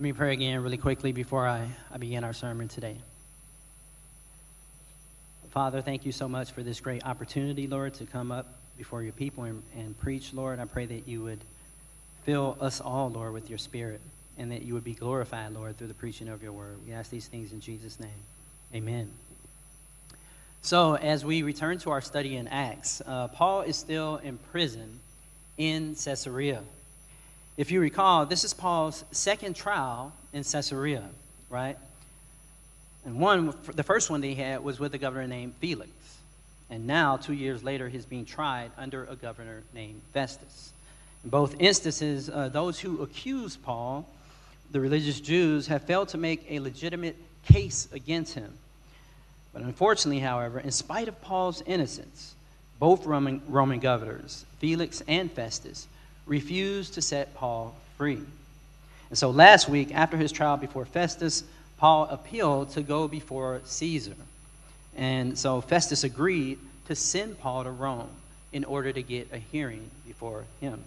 Let me pray again really quickly before I, I begin our sermon today. Father, thank you so much for this great opportunity, Lord, to come up before your people and, and preach, Lord. I pray that you would fill us all, Lord, with your spirit and that you would be glorified, Lord, through the preaching of your word. We ask these things in Jesus' name. Amen. So, as we return to our study in Acts, uh, Paul is still in prison in Caesarea. If you recall, this is Paul's second trial in Caesarea, right? And one, the first one that he had was with a governor named Felix. And now, two years later, he's being tried under a governor named Festus. In both instances, uh, those who accuse Paul, the religious Jews, have failed to make a legitimate case against him. But unfortunately, however, in spite of Paul's innocence, both Roman, Roman governors, Felix and Festus, refused to set Paul free. And so last week, after his trial before Festus, Paul appealed to go before Caesar. And so Festus agreed to send Paul to Rome in order to get a hearing before him.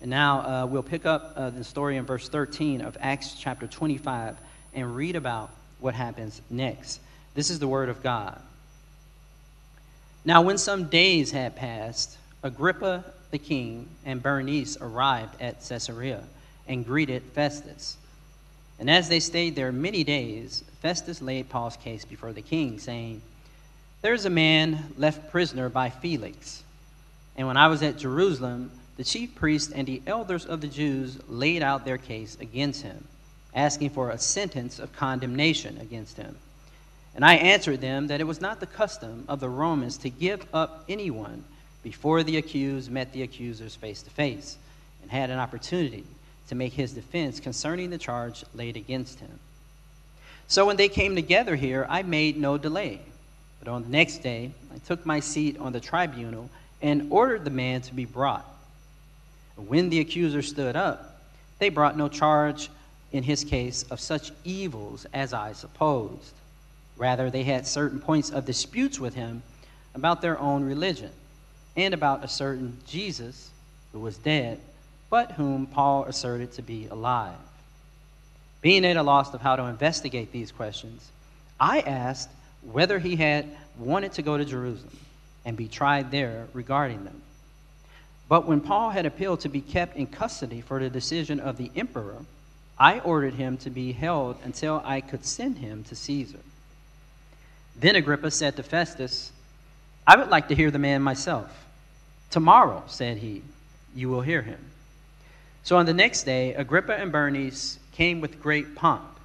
And now uh, we'll pick up uh, the story in verse 13 of Acts chapter 25 and read about what happens next. This is the word of God. Now, when some days had passed, Agrippa the king and Bernice arrived at Caesarea and greeted Festus. And as they stayed there many days, Festus laid Paul's case before the king, saying, There is a man left prisoner by Felix. And when I was at Jerusalem, the chief priests and the elders of the Jews laid out their case against him, asking for a sentence of condemnation against him. And I answered them that it was not the custom of the Romans to give up anyone before the accused met the accusers face to face and had an opportunity to make his defense concerning the charge laid against him. So when they came together here, I made no delay. But on the next day, I took my seat on the tribunal and ordered the man to be brought. When the accuser stood up, they brought no charge in his case of such evils as I supposed. Rather, they had certain points of disputes with him about their own religion and about a certain Jesus who was dead, but whom Paul asserted to be alive. Being at a loss of how to investigate these questions, I asked whether he had wanted to go to Jerusalem and be tried there regarding them. But when Paul had appealed to be kept in custody for the decision of the emperor, I ordered him to be held until I could send him to Caesar. Then Agrippa said to Festus, I would like to hear the man myself. Tomorrow, said he, you will hear him. So on the next day, Agrippa and Bernice came with great pomp,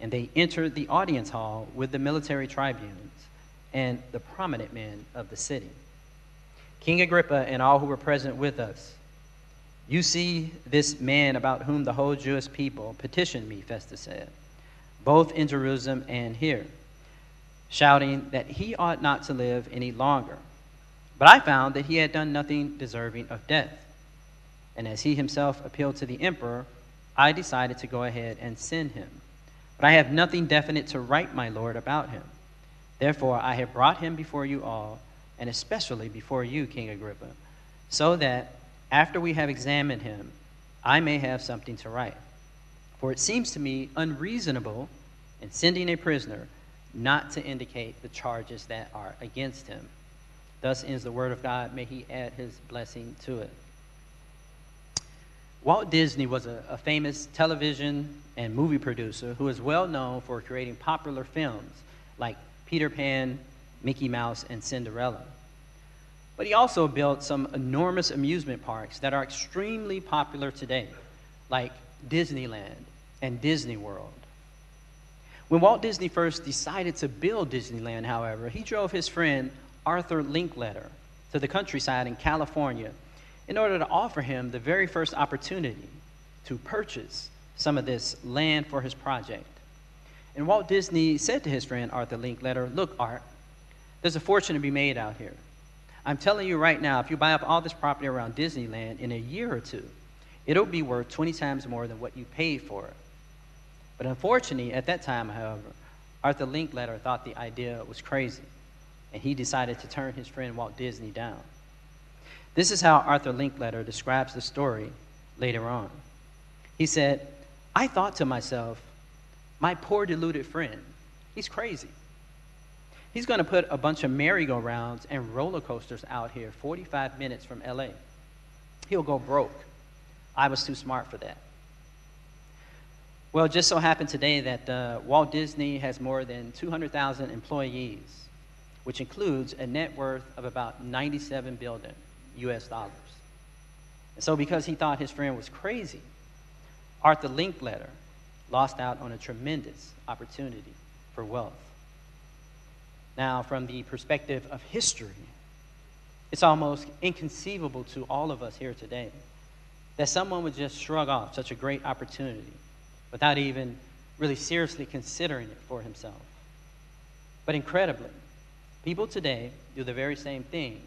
and they entered the audience hall with the military tribunes and the prominent men of the city. King Agrippa and all who were present with us, you see this man about whom the whole Jewish people petitioned me, Festus said, both in Jerusalem and here, shouting that he ought not to live any longer. But I found that he had done nothing deserving of death. And as he himself appealed to the emperor, I decided to go ahead and send him. But I have nothing definite to write, my lord, about him. Therefore, I have brought him before you all, and especially before you, King Agrippa, so that after we have examined him, I may have something to write. For it seems to me unreasonable in sending a prisoner not to indicate the charges that are against him. Thus ends the word of God. May he add his blessing to it. Walt Disney was a, a, famous television and movie producer who is well known for creating popular films like Peter Pan, Mickey Mouse, and Cinderella. But he also built some enormous amusement parks that are extremely popular today, like Disneyland and Disney World. When Walt Disney first decided to build Disneyland, however, he drove his friend Arthur Linkletter to the countryside in California in order to offer him the very first opportunity to purchase some of this land for his project. And Walt Disney said to his friend Arthur Linkletter, Look, Art, there's a fortune to be made out here. I'm telling you right now, if you buy up all this property around Disneyland in a year or two, it'll be worth 20 times more than what you paid for it. But unfortunately, at that time, however, Arthur Linkletter thought the idea was crazy and he decided to turn his friend Walt Disney down. This is how Arthur Linkletter describes the story later on. He said, I thought to myself, my poor deluded friend, he's crazy. He's going to put a bunch of merry-go-rounds and roller coasters out here 45 minutes from LA. He'll go broke. I was too smart for that. Well, it just so happened today that uh, Walt Disney has more than 200,000 employees, which includes a net worth of about 97 billion US dollars. And so, because he thought his friend was crazy, Arthur Linkletter lost out on a tremendous opportunity for wealth. Now, from the perspective of history, it's almost inconceivable to all of us here today that someone would just shrug off such a great opportunity without even really seriously considering it for himself. But incredibly, people today do the very same thing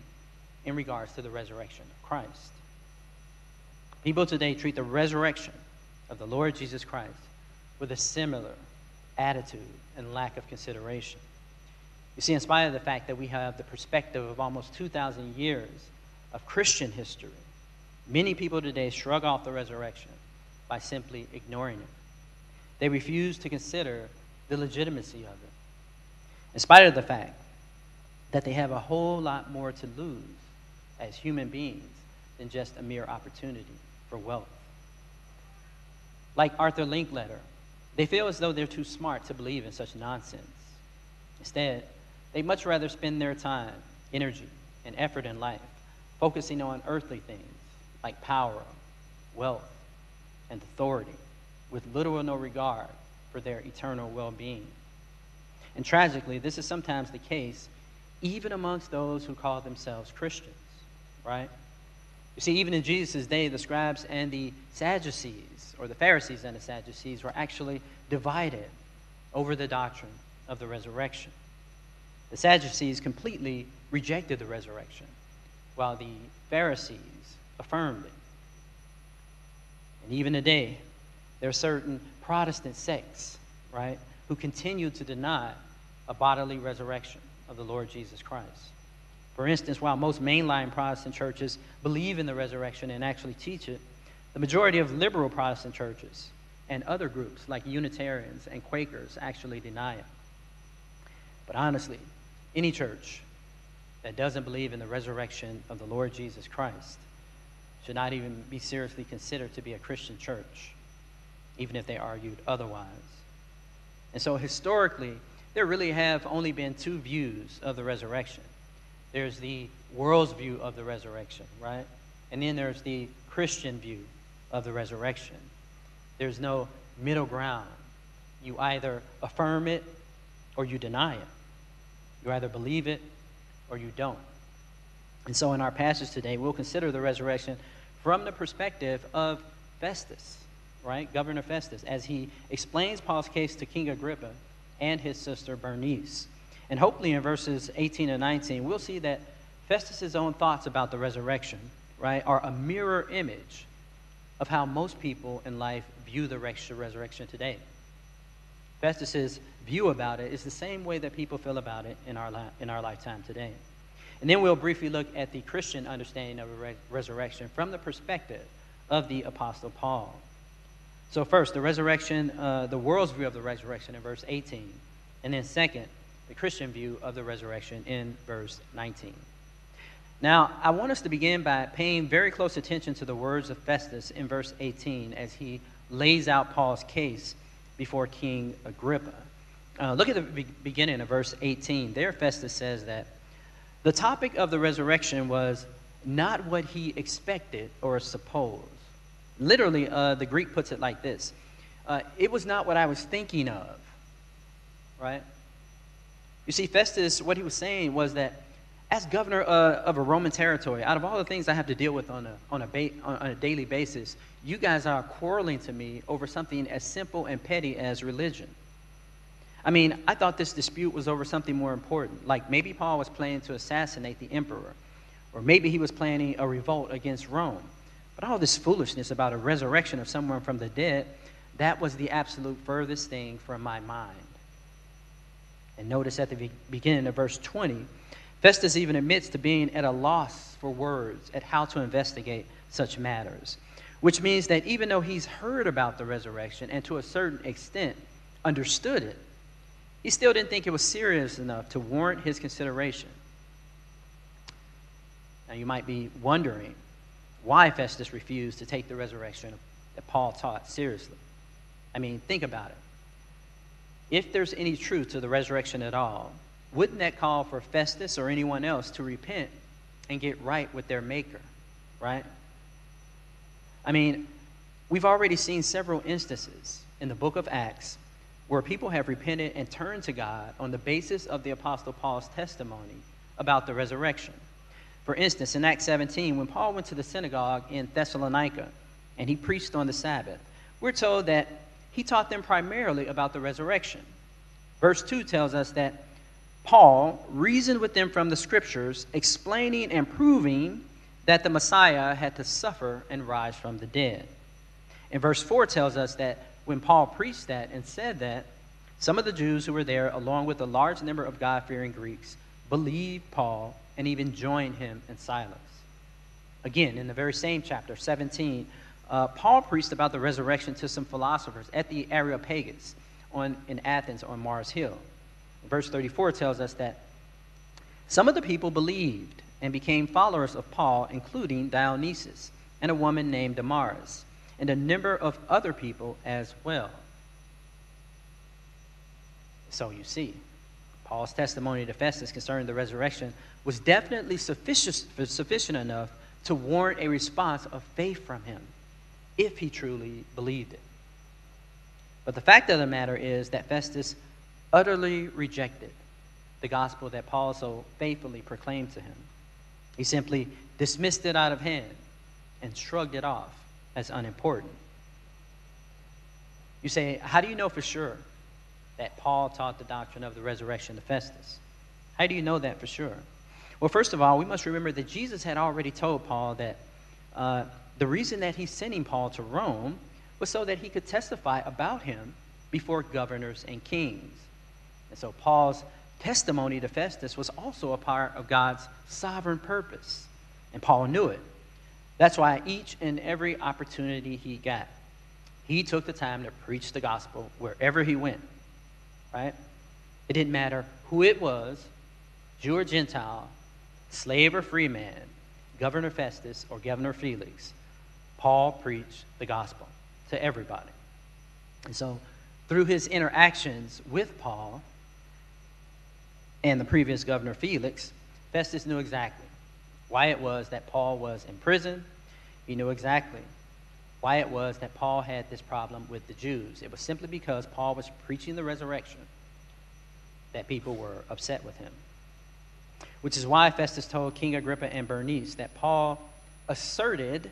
in regards to the resurrection of Christ. People today treat the resurrection of the Lord Jesus Christ with a similar attitude and lack of consideration. You see, in spite of the fact that we have the perspective of almost 2,000 years of Christian history, many people today shrug off the resurrection by simply ignoring it. They refuse to consider the legitimacy of it, in spite of the fact that they have a whole lot more to lose as human beings than just a mere opportunity for wealth. Like Arthur Linkletter, they feel as though they're too smart to believe in such nonsense. Instead, They'd much rather spend their time, energy, and effort in life focusing on earthly things like power, wealth, and authority, with little or no regard for their eternal well being. And tragically, this is sometimes the case even amongst those who call themselves Christians, right? You see, even in Jesus' day, the scribes and the Sadducees, or the Pharisees and the Sadducees, were actually divided over the doctrine of the resurrection. The Sadducees completely rejected the resurrection, while the Pharisees affirmed it. And even today, there are certain Protestant sects, right, who continue to deny a bodily resurrection of the Lord Jesus Christ. For instance, while most mainline Protestant churches believe in the resurrection and actually teach it, the majority of liberal Protestant churches and other groups like Unitarians and Quakers actually deny it. But honestly, any church that doesn't believe in the resurrection of the Lord Jesus Christ should not even be seriously considered to be a Christian church, even if they argued otherwise. And so, historically, there really have only been two views of the resurrection there's the world's view of the resurrection, right? And then there's the Christian view of the resurrection. There's no middle ground. You either affirm it or you deny it. You either believe it or you don't. And so, in our passage today, we'll consider the resurrection from the perspective of Festus, right? Governor Festus, as he explains Paul's case to King Agrippa and his sister Bernice. And hopefully, in verses 18 and 19, we'll see that Festus's own thoughts about the resurrection, right, are a mirror image of how most people in life view the resurrection today. Festus's view about it is the same way that people feel about it in our, in our lifetime today. And then we'll briefly look at the Christian understanding of re- resurrection from the perspective of the Apostle Paul. So, first, the resurrection, uh, the world's view of the resurrection in verse 18. And then, second, the Christian view of the resurrection in verse 19. Now, I want us to begin by paying very close attention to the words of Festus in verse 18 as he lays out Paul's case before King Agrippa. Uh, look at the be- beginning of verse 18. There, Festus says that the topic of the resurrection was not what he expected or supposed. Literally, uh, the Greek puts it like this uh, It was not what I was thinking of. Right? You see, Festus, what he was saying was that as governor uh, of a Roman territory, out of all the things I have to deal with on a, on, a ba- on a daily basis, you guys are quarreling to me over something as simple and petty as religion. I mean, I thought this dispute was over something more important, like maybe Paul was planning to assassinate the emperor, or maybe he was planning a revolt against Rome. But all this foolishness about a resurrection of someone from the dead, that was the absolute furthest thing from my mind. And notice at the beginning of verse 20, Festus even admits to being at a loss for words at how to investigate such matters. which means that even though he's heard about the resurrection and to a certain extent understood it, he still didn't think it was serious enough to warrant his consideration. Now, you might be wondering why Festus refused to take the resurrection that Paul taught seriously. I mean, think about it. If there's any truth to the resurrection at all, wouldn't that call for Festus or anyone else to repent and get right with their Maker, right? I mean, we've already seen several instances in the book of Acts where people have repented and turned to God on the basis of the Apostle Paul's testimony about the resurrection. For instance, in Acts 17, when Paul went to the synagogue in Thessalonica and he preached on the Sabbath, we're told that he taught them primarily about the resurrection. Verse 2 tells us that Paul reasoned with them from the scriptures, explaining and proving that the Messiah had to suffer and rise from the dead. And verse 4 tells us that when Paul preached that and said that, some of the Jews who were there, along with a large number of God fearing Greeks, believed Paul and even joined him and Silas. Again, in the very same chapter, 17, uh, Paul preached about the resurrection to some philosophers at the Areopagus on, in Athens on Mars Hill. Verse 34 tells us that some of the people believed and became followers of Paul, including Dionysius and a woman named Damaris and a number of other people as well. So you see, Paul's testimony to Festus concerning the resurrection was definitely sufficient, enough to warrant a response of faith from him if he truly believed it. But the fact of the matter is that Festus utterly rejected the gospel that Paul so faithfully proclaimed to him. He simply dismissed it out of hand and shrugged it off as unimportant. You say, how do you know for sure that Paul taught the doctrine of the resurrection to Festus? How do you know that for sure? Well, first of all, we must remember that Jesus had already told Paul that uh, the reason that he's sending Paul to Rome was so that he could testify about him before governors and kings. And so Paul's testimony to Festus was also a part of God's sovereign purpose. And Paul knew it. That's why each and every opportunity he got, he took the time to preach the gospel wherever he went. Right? It didn't matter who it was, Jew or Gentile, slave or free man, Governor Festus or Governor Felix. Paul preached the gospel to everybody. And so, through his interactions with Paul and the previous governor Felix, Festus knew exactly why it was that Paul was in prison. He knew exactly why it was that Paul had this problem with the Jews. It was simply because Paul was preaching the resurrection that people were upset with him. Which is why Festus told King Agrippa and Bernice that Paul asserted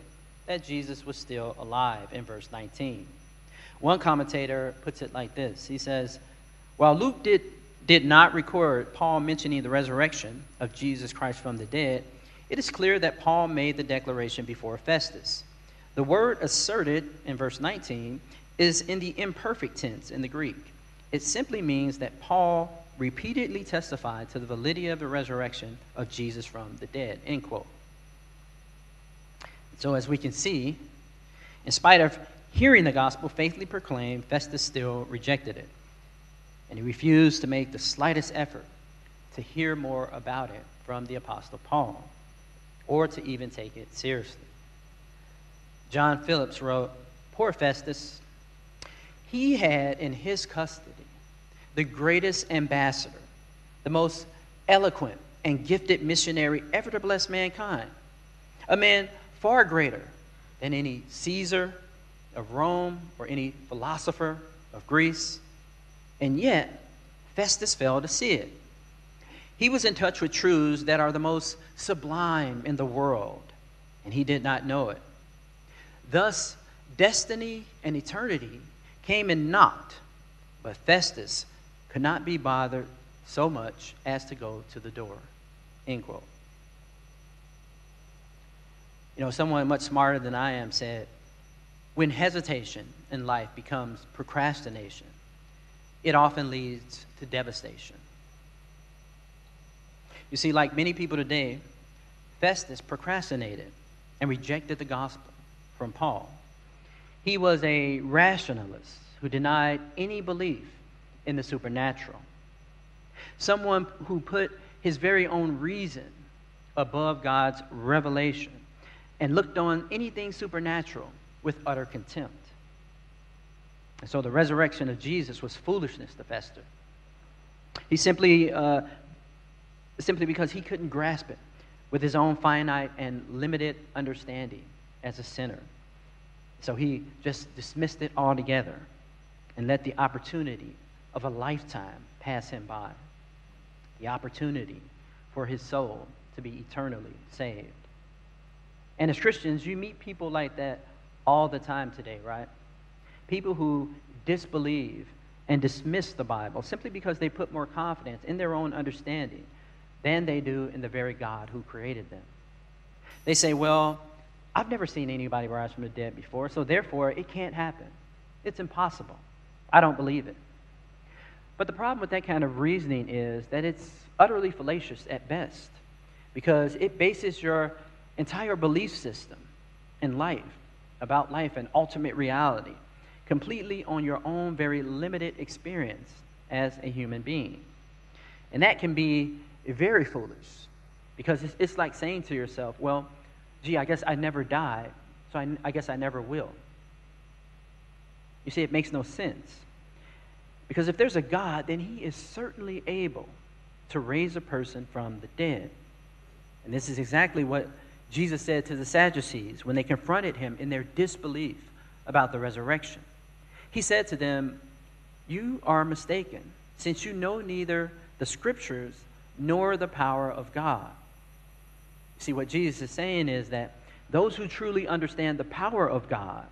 that Jesus was still alive in verse 19. One commentator puts it like this He says, While Luke did, did not record Paul mentioning the resurrection of Jesus Christ from the dead, it is clear that Paul made the declaration before Festus. The word asserted in verse 19 is in the imperfect tense in the Greek. It simply means that Paul repeatedly testified to the validity of the resurrection of Jesus from the dead. End quote. So, as we can see, in spite of hearing the gospel faithfully proclaimed, Festus still rejected it. And he refused to make the slightest effort to hear more about it from the Apostle Paul or to even take it seriously. John Phillips wrote Poor Festus, he had in his custody the greatest ambassador, the most eloquent and gifted missionary ever to bless mankind, a man far greater than any Caesar of Rome or any philosopher of Greece. And yet, Festus failed to see it. He was in touch with truths that are the most sublime in the world, and he did not know it. Thus, destiny and eternity came and knocked, but Festus could not be bothered so much as to go to the door. End quote. You know, someone much smarter than I am said, when hesitation in life becomes procrastination, it often leads to devastation. You see, like many people today, Festus procrastinated and rejected the gospel from Paul. He was a rationalist who denied any belief in the supernatural. Someone who put his very own reason above God's revelation and looked on anything supernatural with utter contempt. And so the resurrection of Jesus was foolishness to Festus. He simply, uh, simply because he couldn't grasp it with his own finite and limited understanding as a sinner. So he just dismissed it altogether and let the opportunity of a lifetime pass him by. The opportunity for his soul to be eternally saved. And as Christians, you meet people like that all the time today, right? People who disbelieve and dismiss the Bible simply because they put more confidence in their own understanding than they do in the very God who created them. They say, well, I've never seen anybody rise from the dead before, so therefore it can't happen. It's impossible. I don't believe it. But the problem with that kind of reasoning is that it's utterly fallacious at best because it bases your entire belief system in life, about life and ultimate reality, completely on your own very limited experience as a human being. And that can be very foolish because it's, it's like saying to yourself, well, gee, I guess I never died, so I, I guess I never will. You see, it makes no sense. Because if there's a God, then he is certainly able to raise a person from the dead. And this is exactly what Jesus said to the Sadducees when they confronted him in their disbelief about the resurrection. He said to them, You are mistaken, since you know neither the scriptures nor the power of God. See, what Jesus is saying is that those who truly understand the power of God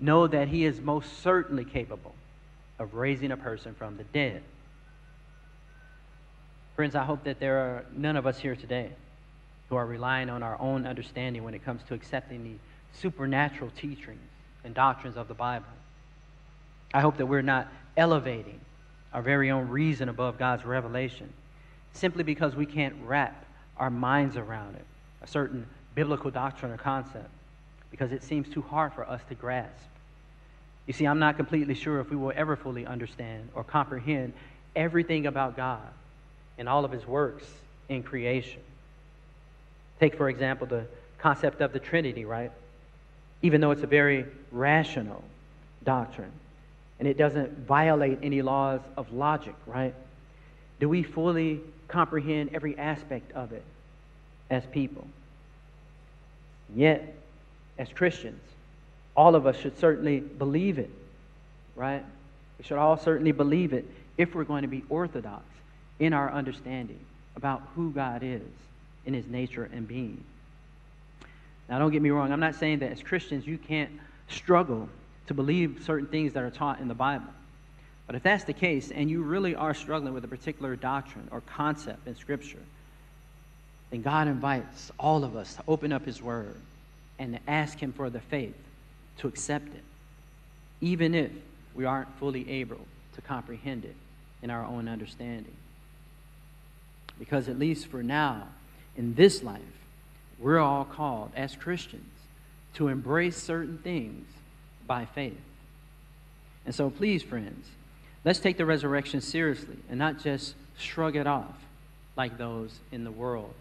know that He is most certainly capable of raising a person from the dead. Friends, I hope that there are none of us here today who are relying on our own understanding when it comes to accepting the supernatural teachings and doctrines of the Bible. I hope that we're not elevating our very own reason above God's revelation simply because we can't wrap our minds around it, a certain biblical doctrine or concept, because it seems too hard for us to grasp. You see, I'm not completely sure if we will ever fully understand or comprehend everything about God and all of his works in creation. Take, for example, the concept of the Trinity, right? Even though it's a very rational doctrine and it doesn't violate any laws of logic, right? Do we fully comprehend every aspect of it as people? Yet, as Christians, all of us should certainly believe it, right? We should all certainly believe it if we're going to be orthodox in our understanding about who God is in his nature and being. Now, don't get me wrong, I'm not saying that as Christians you can't struggle to believe certain things that are taught in the Bible. But if that's the case, and you really are struggling with a particular doctrine or concept in Scripture, then God invites all of us to open up His Word and to ask Him for the faith to accept it, even if we aren't fully able to comprehend it in our own understanding. Because, at least for now, in this life, we're all called as Christians to embrace certain things by faith. And so, please, friends, let's take the resurrection seriously and not just shrug it off like those in the world.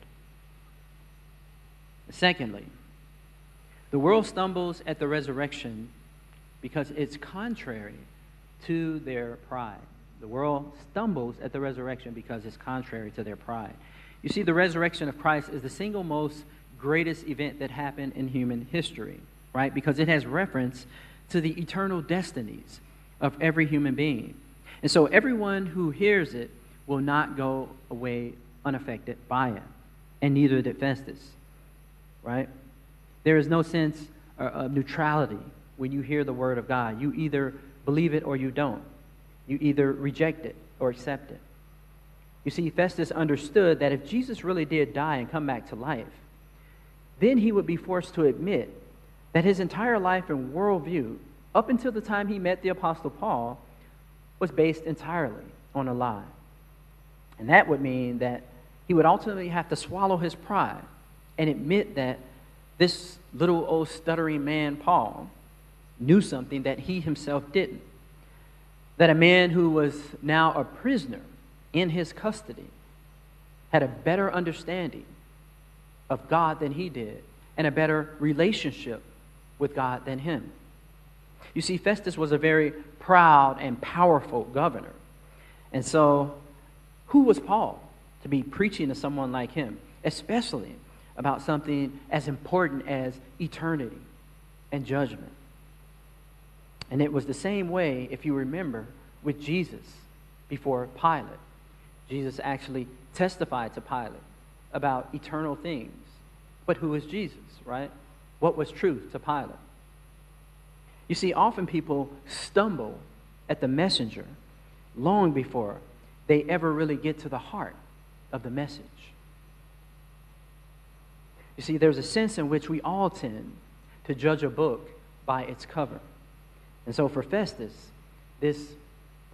Secondly, the world stumbles at the resurrection because it's contrary to their pride. The world stumbles at the resurrection because it's contrary to their pride. You see, the resurrection of Christ is the single most greatest event that happened in human history, right? Because it has reference to the eternal destinies of every human being. And so everyone who hears it will not go away unaffected by it, and neither did Festus, right? There is no sense uh, of neutrality when you hear the word of God. You either believe it or you don't. You either reject it or accept it. You see, Festus understood that if Jesus really did die and come back to life, then he would be forced to admit that his entire life and worldview, up until the time he met the Apostle Paul, was based entirely on a lie. And that would mean that he would ultimately have to swallow his pride and admit that this little old stuttering man, Paul, knew something that he himself didn't. That a man who was now a prisoner in his custody had a better understanding of God than he did and a better relationship with God than him. You see, Festus was a very proud and powerful governor. And so, who was Paul to be preaching to someone like him, especially about something as important as eternity and judgment? And it was the same way, if you remember, with Jesus before Pilate. Jesus actually testified to Pilate about eternal things. But who is Jesus, right? What was truth to Pilate? You see, often people stumble at the messenger long before they ever really get to the heart of the message. You see, there's a sense in which we all tend to judge a book by its cover. And so for Festus, this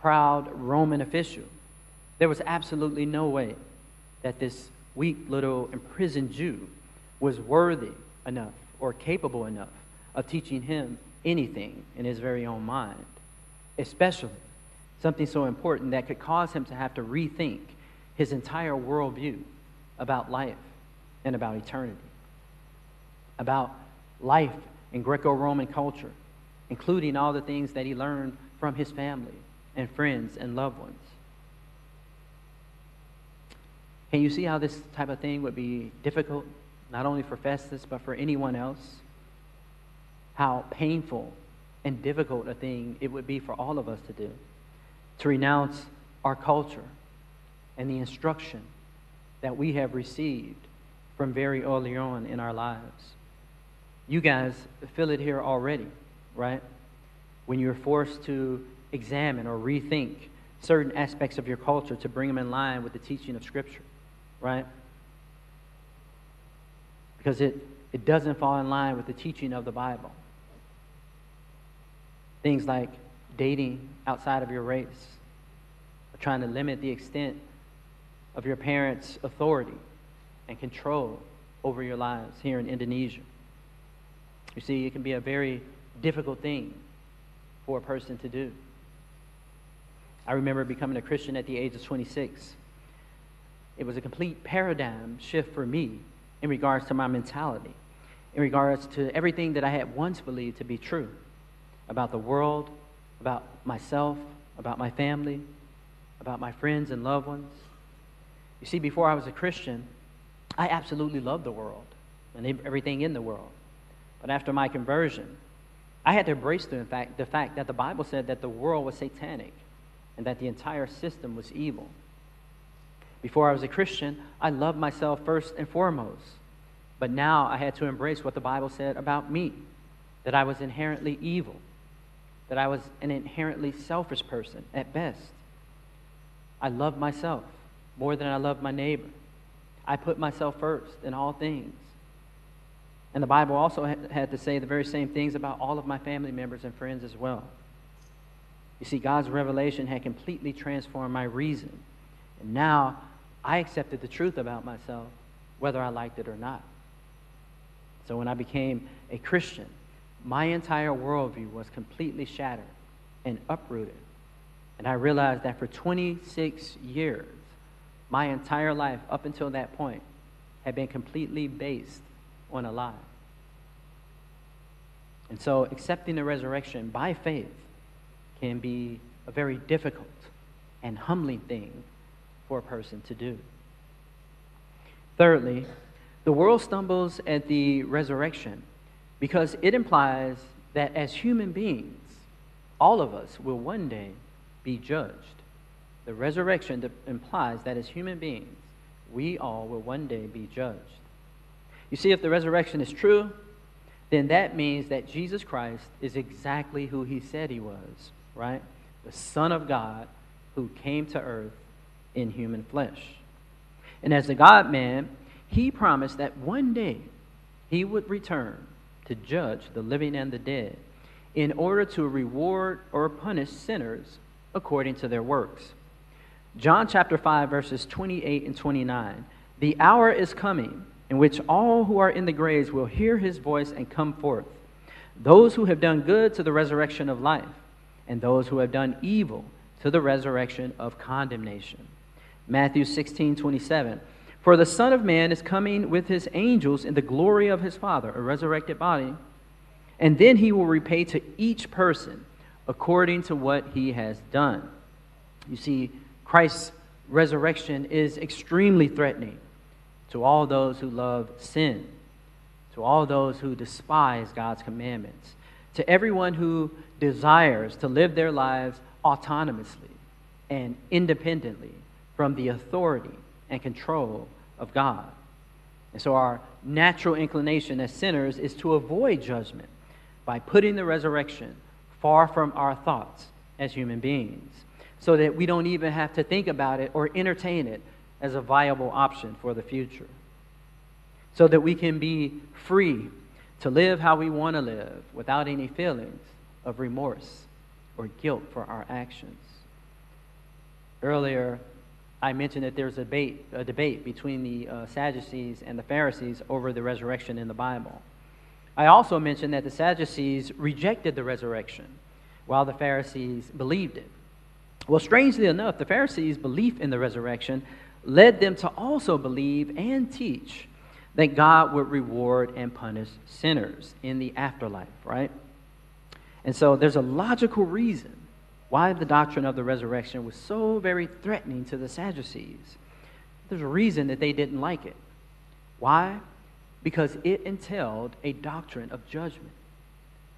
proud Roman official, there was absolutely no way that this weak little imprisoned Jew was worthy enough or capable enough of teaching him anything in his very own mind, especially something so important that could cause him to have to rethink his entire worldview about life and about eternity, about life in Greco Roman culture, including all the things that he learned from his family and friends and loved ones. Can you see how this type of thing would be difficult, not only for Festus, but for anyone else? How painful and difficult a thing it would be for all of us to do to renounce our culture and the instruction that we have received from very early on in our lives. You guys feel it here already, right? When you're forced to examine or rethink certain aspects of your culture to bring them in line with the teaching of Scripture, right? Because it, it doesn't fall in line with the teaching of the Bible. Things like dating outside of your race, trying to limit the extent of your parents' authority and control over your lives here in Indonesia. You see, it can be a very difficult thing for a person to do. I remember becoming a Christian at the age of 26. It was a complete paradigm shift for me in regards to my mentality, in regards to everything that I had once believed to be true about the world, about myself, about my family, about my friends and loved ones. You see, before I was a Christian, I absolutely loved the world and everything in the world. But after my conversion, I had to embrace the fact, the fact that the Bible said that the world was satanic and that the entire system was evil. Before I was a Christian, I loved myself first and foremost. But now I had to embrace what the Bible said about me that I was inherently evil, that I was an inherently selfish person at best. I loved myself more than I loved my neighbor. I put myself first in all things. And the Bible also had to say the very same things about all of my family members and friends as well. You see, God's revelation had completely transformed my reason. And now I accepted the truth about myself, whether I liked it or not. So when I became a Christian, my entire worldview was completely shattered and uprooted. And I realized that for 26 years, my entire life up until that point had been completely based on a lie. And so accepting the resurrection by faith can be a very difficult and humbling thing for a person to do. Thirdly, the world stumbles at the resurrection because it implies that as human beings, all of us will one day be judged. The resurrection implies that as human beings, we all will one day be judged. You see, if the resurrection is true, then that means that Jesus Christ is exactly who he said he was, right? The Son of God who came to earth in human flesh. And as the God man, he promised that one day he would return to judge the living and the dead in order to reward or punish sinners according to their works. John chapter 5, verses 28 and 29. The hour is coming in which all who are in the graves will hear his voice and come forth. those who have done good to the resurrection of life, and those who have done evil to the resurrection of condemnation. Matthew 16, 27. For the Son of Man is coming with his angels in the glory of his Father, a resurrected body, and then he will repay to each person according to what he has done. You see, Christ's resurrection is extremely threatening to all those who love sin, to all those who despise God's commandments, to everyone who desires to live their lives autonomously and independently from the authority and control of God. And so, our natural inclination as sinners is to avoid judgment by putting the resurrection far from our thoughts as human beings, so that we don't even have to think about it or entertain it as a viable option for the future. So that we can be free to live how we want to live without any feelings of remorse or guilt for our actions. Earlier, I mentioned that there's a debate, a debate between the uh, Sadducees and the Pharisees over the resurrection in the Bible. I also mentioned that the Sadducees rejected the resurrection, while the Pharisees believed it. Well, strangely enough, the Pharisees' belief in the resurrection led them to also believe and teach that God would reward and punish sinners in the afterlife, right? And so there's a logical reason why the doctrine of the resurrection was so very threatening to the Sadducees. There's a reason that they didn't like it. Why? Because it entailed a doctrine of judgment,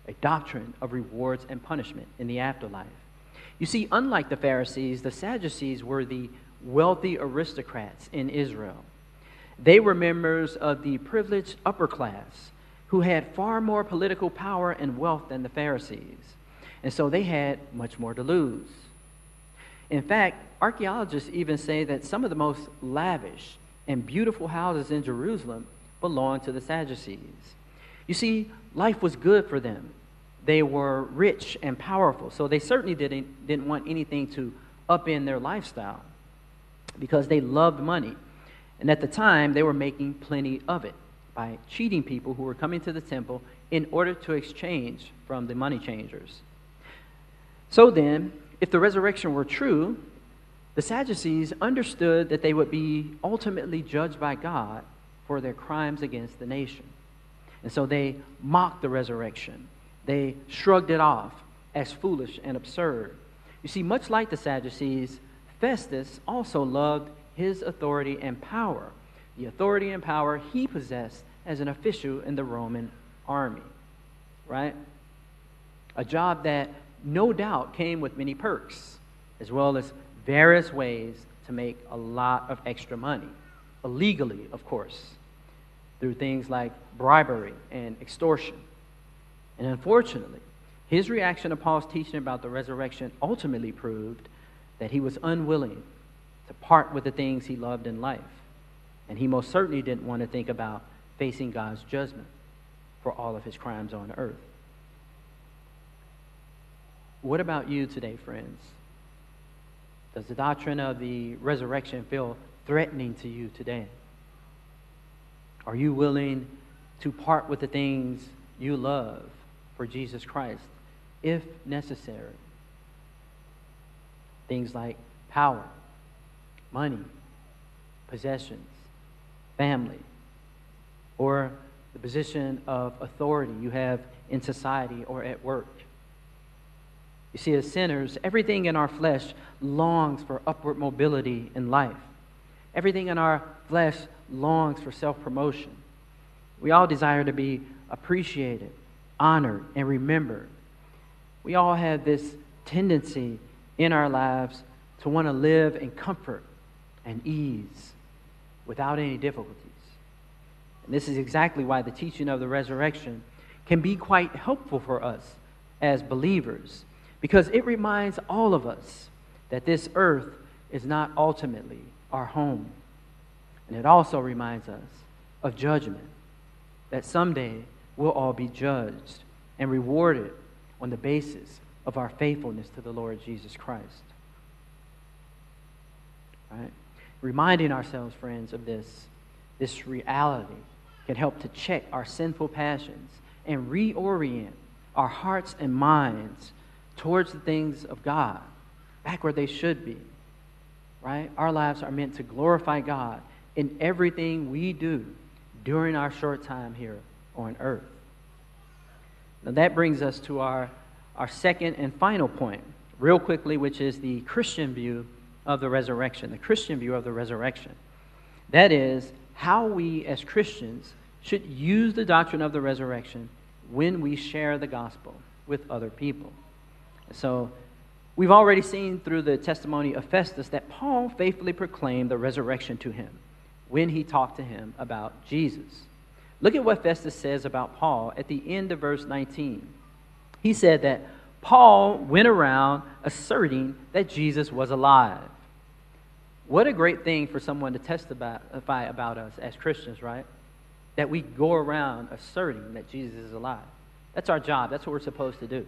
a doctrine of rewards and punishment in the afterlife. You see, unlike the Pharisees, the Sadducees were the wealthy aristocrats in Israel. They were members of the privileged upper class who had far more political power and wealth than the Pharisees. And so they had much more to lose. In fact, archaeologists even say that some of the most lavish and beautiful houses in Jerusalem belonged to the Sadducees. You see, life was good for them. They were rich and powerful, so they certainly didn't, didn't want anything to upend their lifestyle because they loved money. And at the time, they were making plenty of it by cheating people who were coming to the temple in order to exchange from the money changers. So then, if the resurrection were true, the Sadducees understood that they would be ultimately judged by God for their crimes against the nation. And so they mocked the resurrection. They shrugged it off as foolish and absurd. You see, much like the Sadducees, Festus also loved his authority and power, the authority and power he possessed as an official in the Roman army, right? A job that no doubt came with many perks, as well as various ways to make a lot of extra money, illegally, of course, through things like bribery and extortion. And unfortunately, his reaction to Paul's teaching about the resurrection ultimately proved that he was unwilling to part with the things he loved in life. And he most certainly didn't want to think about facing God's judgment for all of his crimes on earth. What about you today, friends? Does the doctrine of the resurrection feel threatening to you today? Are you willing to part with the things you love for Jesus Christ, if necessary? Things like power, money, possessions, family, or the position of authority you have in society or at work. You see, as sinners, everything in our flesh longs for upward mobility in life. Everything in our flesh longs for self promotion. We all desire to be appreciated, honored, and remembered. We all have this tendency in our lives to want to live in comfort and ease without any difficulties. And this is exactly why the teaching of the resurrection can be quite helpful for us as believers because it reminds all of us that this earth is not ultimately our home. And it also reminds us of judgment, that someday we'll all be judged and rewarded on the basis of our faithfulness to the Lord Jesus Christ. Right? Reminding ourselves, friends, of this, this reality can help to check our sinful passions and reorient our hearts and minds towards the things of God, back where they should be, right? Our lives are meant to glorify God in everything we do during our short time here on earth. Now, that brings us to our, our second and final point, real quickly, which is the Christian view of the resurrection. The Christian view of the resurrection. That is, how we as Christians should use the doctrine of the resurrection when we share the gospel with other people. So, we've already seen through the testimony of Festus that Paul faithfully proclaimed the resurrection to him when he talked to him about Jesus. Look at what Festus says about Paul at the end of verse 19. He said that Paul went around asserting that Jesus was alive. What a great thing for someone to testify about us as Christians, right? That we go around asserting that Jesus is alive. That's our job. That's what we're supposed to do.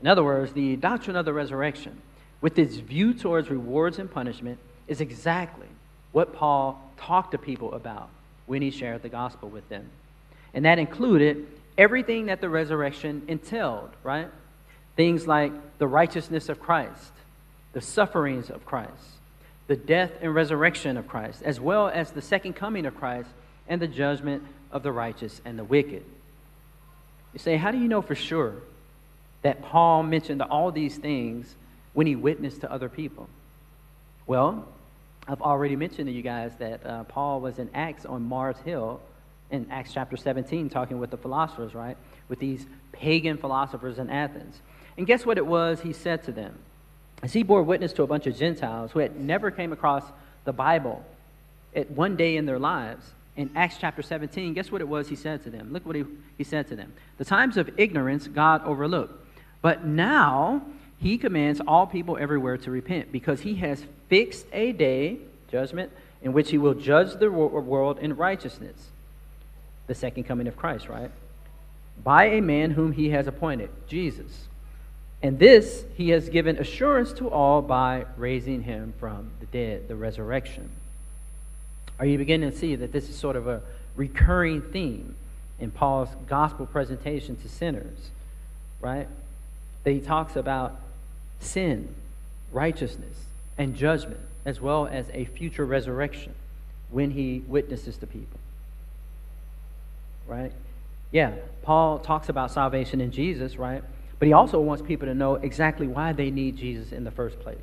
In other words, the doctrine of the resurrection, with its view towards rewards and punishment, is exactly what Paul talked to people about when he shared the gospel with them. And that included everything that the resurrection entailed, right? Things like the righteousness of Christ, the sufferings of Christ, the death and resurrection of Christ, as well as the second coming of Christ and the judgment of the righteous and the wicked. You say, how do you know for sure that Paul mentioned all these things when he witnessed to other people? Well, I've already mentioned to you guys that uh, Paul was in Acts on Mars Hill in Acts chapter 17 talking with the philosophers, right? With these pagan philosophers in Athens. And guess what it was he said to them? As he bore witness to a bunch of Gentiles who had never came across the Bible at one day in their lives, in Acts chapter 17, guess what it was he said to them? Look what he, he said to them. The times of ignorance God overlooked. But now he commands all people everywhere to repent because he has fixed a day, judgment, in which he will judge the world in righteousness. The second coming of Christ, right? By a man whom he has appointed, Jesus. And this he has given assurance to all by raising him from the dead, the resurrection. Are you beginning to see that this is sort of a recurring theme in Paul's gospel presentation to sinners, right? That he talks about sin, righteousness, and judgment, as well as a future resurrection when he witnesses to people. Right? Yeah, Paul talks about salvation in Jesus, right? But he also wants people to know exactly why they need Jesus in the first place.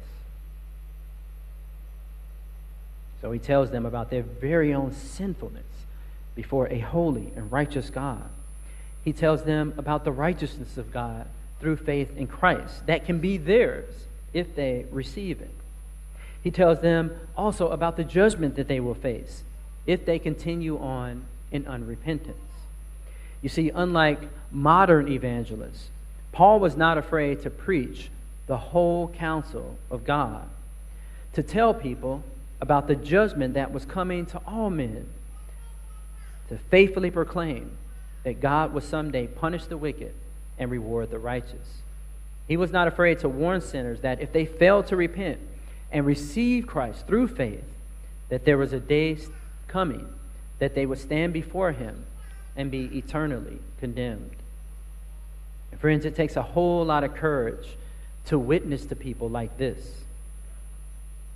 So he tells them about their very own sinfulness before a holy and righteous God. He tells them about the righteousness of God through faith in Christ that can be theirs if they receive it. He tells them also about the judgment that they will face if they continue on in unrepentance. You see, unlike modern evangelists, Paul was not afraid to preach the whole counsel of God, to tell people about the judgment that was coming to all men, to faithfully proclaim that God would someday punish the wicked and reward the righteous. He was not afraid to warn sinners that if they failed to repent and receive Christ through faith, that there was a day coming that they would stand before him and be eternally condemned. And friends, it takes a whole lot of courage to witness to people like this.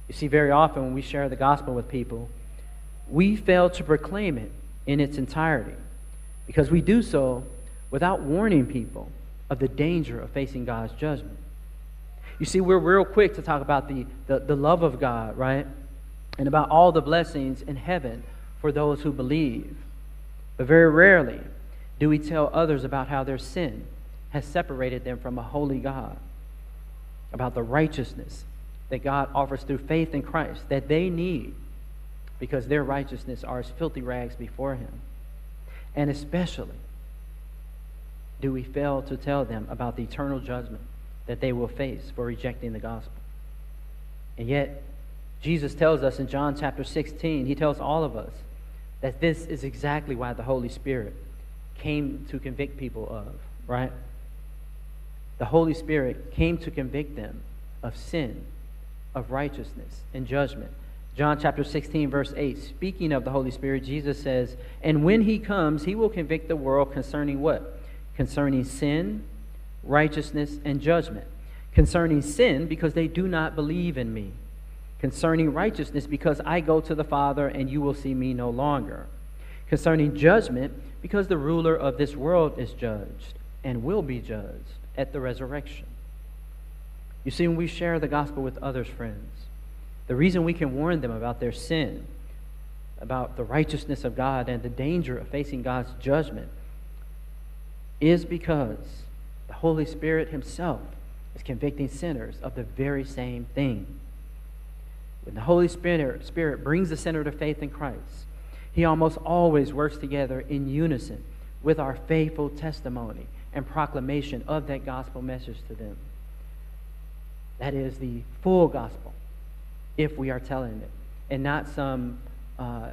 You see, very often when we share the gospel with people, we fail to proclaim it in its entirety because we do so without warning people of the danger of facing God's judgment. You see, we're real quick to talk about the, the, the love of God, right? And about all the blessings in heaven for those who believe. But very rarely do we tell others about how their sin has separated them from a holy God, about the righteousness that God offers through faith in Christ that they need because their righteousness are as filthy rags before Him. And especially do we fail to tell them about the eternal judgment that they will face for rejecting the gospel? And yet, Jesus tells us in John chapter 16, he tells all of us that this is exactly why the Holy Spirit came to convict people of, right? The Holy Spirit came to convict them of sin, of righteousness, and judgment. John chapter 16, verse 8, speaking of the Holy Spirit, Jesus says, And when he comes, he will convict the world concerning what? concerning sin, righteousness, and judgment. Concerning sin, because they do not believe in me. Concerning righteousness, because I go to the Father and you will see me no longer. Concerning judgment, because the ruler of this world is judged and will be judged at the resurrection. You see, when we share the gospel with others, friends, the reason we can warn them about their sin, about the righteousness of God, and the danger of facing God's judgment is because the Holy Spirit Himself is convicting sinners of the very same thing. When the Holy Spirit, Spirit brings the sinner to faith in Christ, He almost always works together in unison with our faithful testimony and proclamation of that gospel message to them. That is the full gospel, if we are telling it, and not some uh,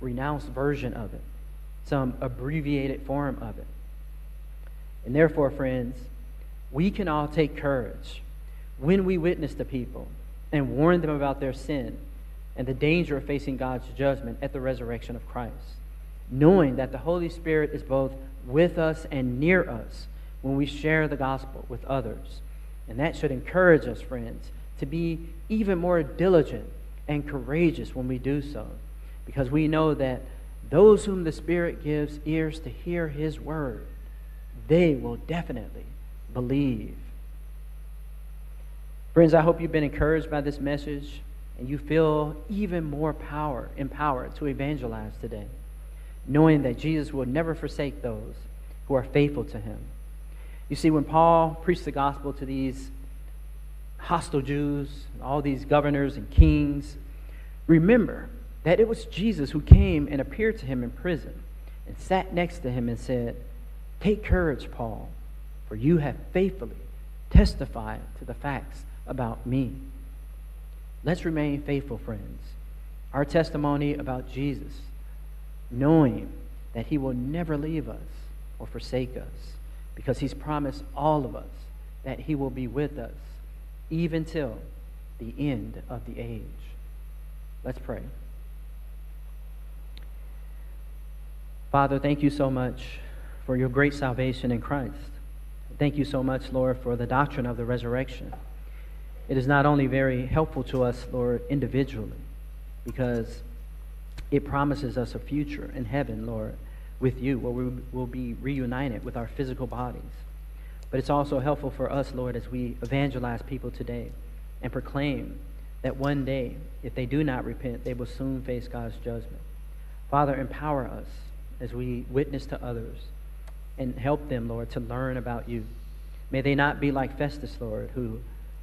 renounced version of it, some abbreviated form of it. And therefore, friends, we can all take courage when we witness to people and warn them about their sin and the danger of facing God's judgment at the resurrection of Christ, knowing that the Holy Spirit is both with us and near us when we share the gospel with others. And that should encourage us, friends, to be even more diligent and courageous when we do so, because we know that those whom the Spirit gives ears to hear His word, they will definitely believe. Friends, I hope you've been encouraged by this message and you feel even more power, empowered to evangelize today, knowing that Jesus will never forsake those who are faithful to him. You see, when Paul preached the gospel to these hostile Jews, all these governors and kings, remember that it was Jesus who came and appeared to him in prison and sat next to him and said, Take courage, Paul, for you have faithfully testified to the facts about me. Let's remain faithful, friends. Our testimony about Jesus, knowing that he will never leave us or forsake us, because he's promised all of us that he will be with us even till the end of the age. Let's pray. Father, thank you so much for your great salvation in Christ. Thank you so much, Lord, for the doctrine of the resurrection. It is not only very helpful to us, Lord, individually, because it promises us a future in heaven, Lord, with you, where we will be reunited with our physical bodies. But it's also helpful for us, Lord, as we evangelize people today and proclaim that one day, if they do not repent, they will soon face God's judgment. Father, empower us as we witness to others and help them, Lord, to learn about you. May they not be like Festus, Lord, who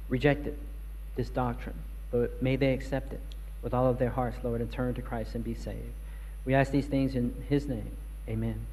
rejected this doctrine, but may they accept it with all of their hearts, Lord, and turn to Christ and be saved. We ask these things in his name. Amen.